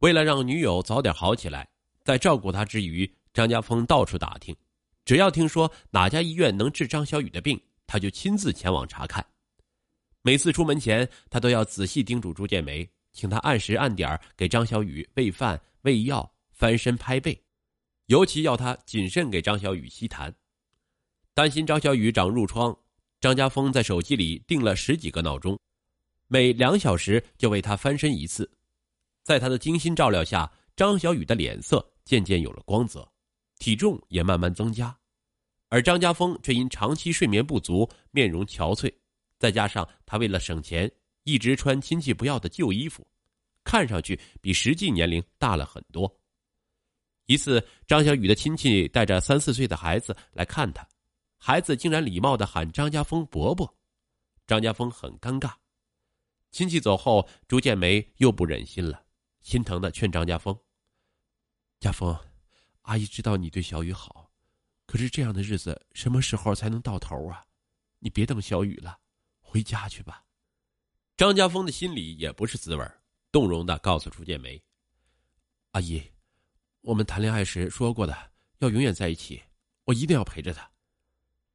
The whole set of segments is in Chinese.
为了让女友早点好起来，在照顾她之余，张家峰到处打听，只要听说哪家医院能治张小雨的病，他就亲自前往查看。每次出门前，他都要仔细叮嘱朱建梅，请她按时按点给张小雨喂饭、喂药、翻身拍背，尤其要她谨慎给张小雨吸痰。担心张小雨长褥疮，张家峰在手机里定了十几个闹钟，每两小时就为她翻身一次。在他的精心照料下，张小雨的脸色渐渐有了光泽，体重也慢慢增加，而张家峰却因长期睡眠不足，面容憔悴。再加上他为了省钱，一直穿亲戚不要的旧衣服，看上去比实际年龄大了很多。一次，张小雨的亲戚带着三四岁的孩子来看他，孩子竟然礼貌的喊张家峰伯伯，张家峰很尴尬。亲戚走后，朱建梅又不忍心了，心疼的劝张家峰：“家峰，阿姨知道你对小雨好，可是这样的日子什么时候才能到头啊？你别等小雨了。”回家去吧，张家峰的心里也不是滋味动容的告诉朱建梅：“阿姨，我们谈恋爱时说过的，要永远在一起，我一定要陪着她。”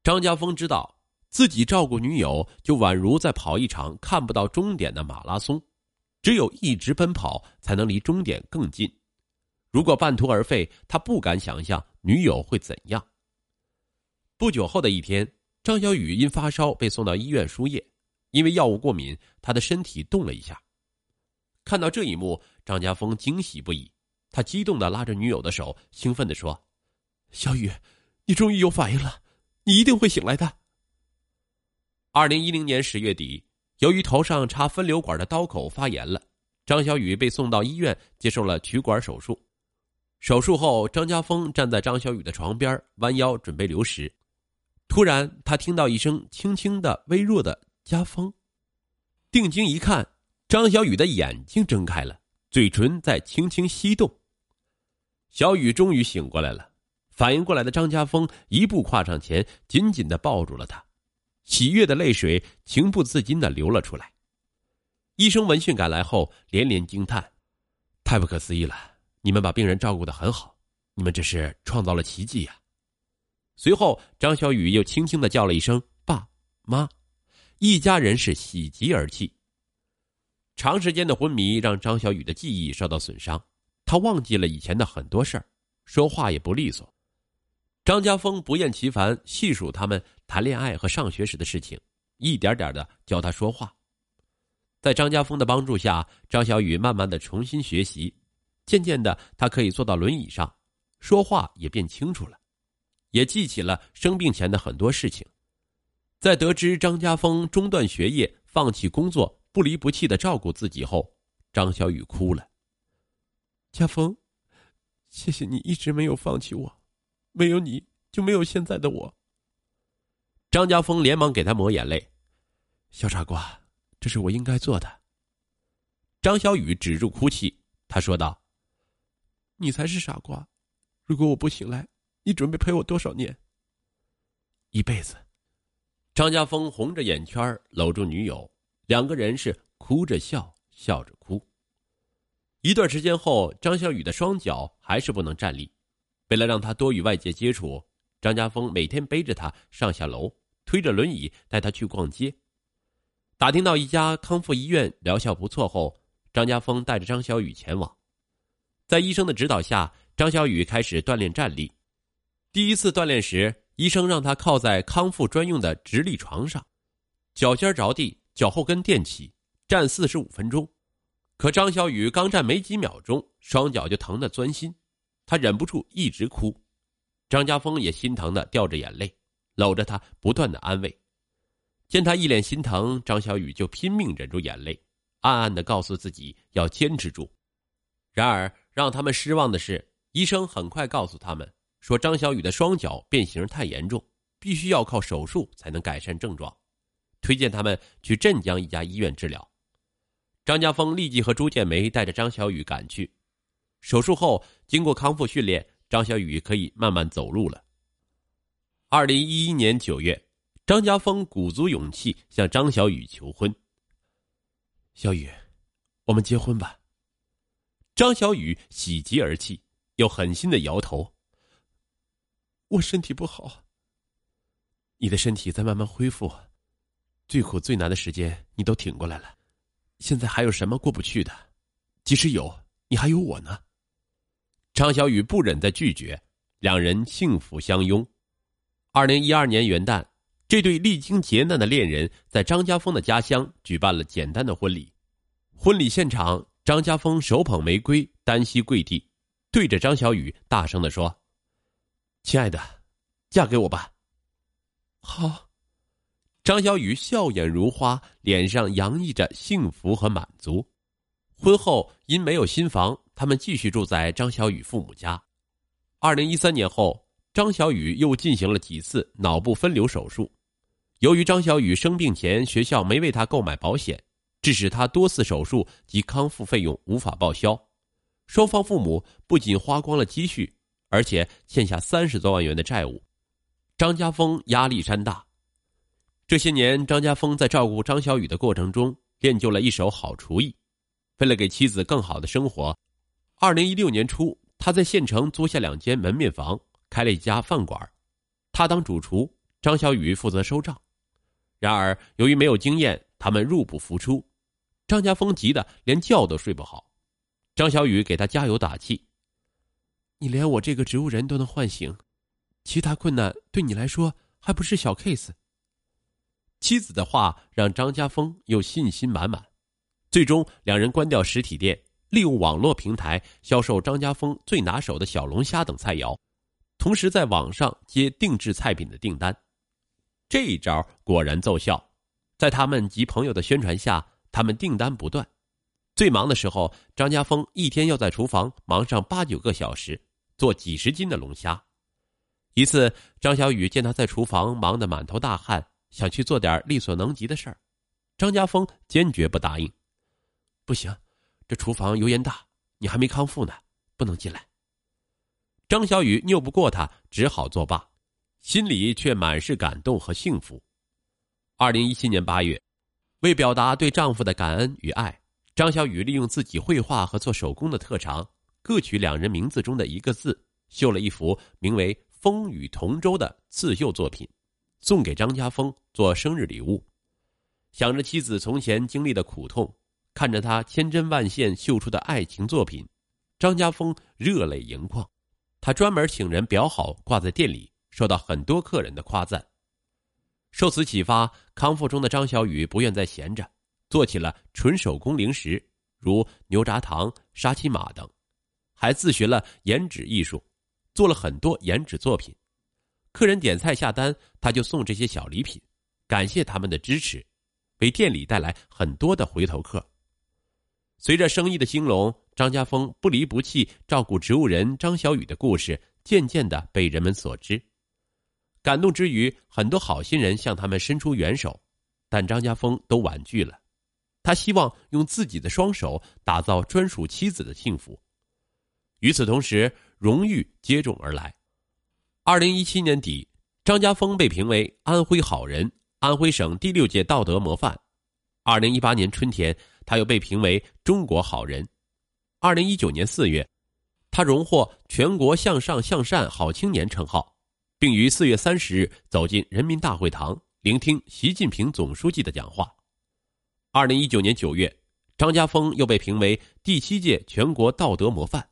张家峰知道自己照顾女友，就宛如在跑一场看不到终点的马拉松，只有一直奔跑，才能离终点更近。如果半途而废，他不敢想象女友会怎样。不久后的一天。张小雨因发烧被送到医院输液，因为药物过敏，他的身体动了一下。看到这一幕，张家峰惊喜不已，他激动的拉着女友的手，兴奋的说：“小雨，你终于有反应了，你一定会醒来的。”二零一零年十月底，由于头上插分流管的刀口发炎了，张小雨被送到医院接受了取管手术。手术后，张家峰站在张小雨的床边，弯腰准备流食。突然，他听到一声轻轻的、微弱的“家风”，定睛一看，张小雨的眼睛睁开了，嘴唇在轻轻翕动。小雨终于醒过来了，反应过来的张家峰一步跨上前，紧紧的抱住了她，喜悦的泪水情不自禁的流了出来。医生闻讯赶来后，连连惊叹：“太不可思议了！你们把病人照顾的很好，你们这是创造了奇迹呀！”随后，张小雨又轻轻的叫了一声“爸妈”，一家人是喜极而泣。长时间的昏迷让张小雨的记忆受到损伤，他忘记了以前的很多事儿，说话也不利索。张家峰不厌其烦细数他们谈恋爱和上学时的事情，一点点的教他说话。在张家峰的帮助下，张小雨慢慢的重新学习，渐渐的，他可以坐到轮椅上，说话也变清楚了。也记起了生病前的很多事情，在得知张家峰中断学业、放弃工作、不离不弃的照顾自己后，张小雨哭了。家峰，谢谢你一直没有放弃我，没有你就没有现在的我。张家峰连忙给他抹眼泪，小傻瓜，这是我应该做的。张小雨止住哭泣，他说道：“你才是傻瓜，如果我不醒来。”你准备陪我多少年？一辈子。张家峰红着眼圈搂住女友，两个人是哭着笑，笑着哭。一段时间后，张小雨的双脚还是不能站立。为了让他多与外界接触，张家峰每天背着他上下楼，推着轮椅带他去逛街。打听到一家康复医院疗效不错后，张家峰带着张小雨前往。在医生的指导下，张小雨开始锻炼站立。第一次锻炼时，医生让他靠在康复专用的直立床上，脚尖着地，脚后跟垫起，站四十五分钟。可张小雨刚站没几秒钟，双脚就疼得钻心，他忍不住一直哭。张家峰也心疼的掉着眼泪，搂着他不断的安慰。见他一脸心疼，张小雨就拼命忍住眼泪，暗暗的告诉自己要坚持住。然而让他们失望的是，医生很快告诉他们。说张小雨的双脚变形太严重，必须要靠手术才能改善症状，推荐他们去镇江一家医院治疗。张家峰立即和朱建梅带着张小雨赶去。手术后，经过康复训练，张小雨可以慢慢走路了。二零一一年九月，张家峰鼓足勇气向张小雨求婚。小雨，我们结婚吧。张小雨喜极而泣，又狠心的摇头：“我身体不好。你的身体在慢慢恢复，最苦最难的时间你都挺过来了，现在还有什么过不去的？即使有，你还有我呢。”张小雨不忍再拒绝，两人幸福相拥。二零一二年元旦，这对历经劫难的恋人在张家峰的家乡举办了简单的婚礼。婚礼现场，张家峰手捧玫瑰，单膝跪地，对着张小雨大声的说：“亲爱的，嫁给我吧。”好。张小雨笑眼如花，脸上洋溢着幸福和满足。婚后因没有新房，他们继续住在张小雨父母家。二零一三年后。张小雨又进行了几次脑部分流手术，由于张小雨生病前学校没为他购买保险，致使他多次手术及康复费用无法报销，双方父母不仅花光了积蓄，而且欠下三十多万元的债务，张家峰压力山大。这些年，张家峰在照顾张小雨的过程中练就了一手好厨艺，为了给妻子更好的生活，二零一六年初，他在县城租下两间门面房。开了一家饭馆，他当主厨，张小雨负责收账。然而，由于没有经验，他们入不敷出。张家峰急得连觉都睡不好。张小雨给他加油打气：“你连我这个植物人都能唤醒，其他困难对你来说还不是小 case。”妻子的话让张家峰又信心满满。最终，两人关掉实体店，利用网络平台销售张家峰最拿手的小龙虾等菜肴。同时，在网上接定制菜品的订单，这一招果然奏效。在他们及朋友的宣传下，他们订单不断。最忙的时候，张家峰一天要在厨房忙上八九个小时，做几十斤的龙虾。一次，张小雨见他在厨房忙得满头大汗，想去做点力所能及的事儿，张家峰坚决不答应：“不行，这厨房油烟大，你还没康复呢，不能进来。”张小雨拗不过他，只好作罢，心里却满是感动和幸福。二零一七年八月，为表达对丈夫的感恩与爱，张小雨利用自己绘画和做手工的特长，各取两人名字中的一个字，绣了一幅名为《风雨同舟》的刺绣作品，送给张家峰做生日礼物。想着妻子从前经历的苦痛，看着他千针万线绣出的爱情作品，张家峰热泪盈眶。他专门请人裱好挂在店里，受到很多客人的夸赞。受此启发，康复中的张小雨不愿再闲着，做起了纯手工零食，如牛轧糖、沙琪玛等，还自学了剪纸艺术，做了很多剪纸作品。客人点菜下单，他就送这些小礼品，感谢他们的支持，为店里带来很多的回头客。随着生意的兴隆，张家峰不离不弃照顾植物人张小雨的故事渐渐的被人们所知。感动之余，很多好心人向他们伸出援手，但张家峰都婉拒了。他希望用自己的双手打造专属妻子的幸福。与此同时，荣誉接踵而来。二零一七年底，张家峰被评为安徽好人、安徽省第六届道德模范。二零一八年春天。他又被评为中国好人。二零一九年四月，他荣获全国向上向善好青年称号，并于四月三十日走进人民大会堂，聆听习近平总书记的讲话。二零一九年九月，张家峰又被评为第七届全国道德模范。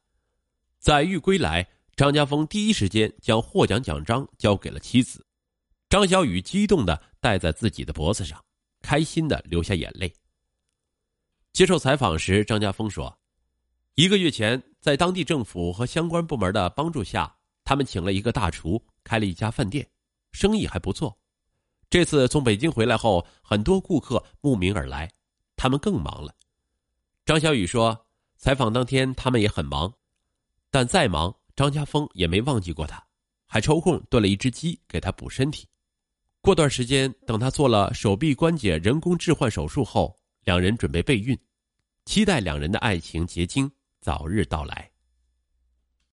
载誉归来，张家峰第一时间将获奖奖章交给了妻子，张小雨激动的戴在自己的脖子上，开心的流下眼泪。接受采访时，张家峰说：“一个月前，在当地政府和相关部门的帮助下，他们请了一个大厨，开了一家饭店，生意还不错。这次从北京回来后，很多顾客慕名而来，他们更忙了。”张小雨说：“采访当天，他们也很忙，但再忙，张家峰也没忘记过他，还抽空炖了一只鸡给他补身体。过段时间，等他做了手臂关节人工置换手术后。”两人准备备孕，期待两人的爱情结晶早日到来。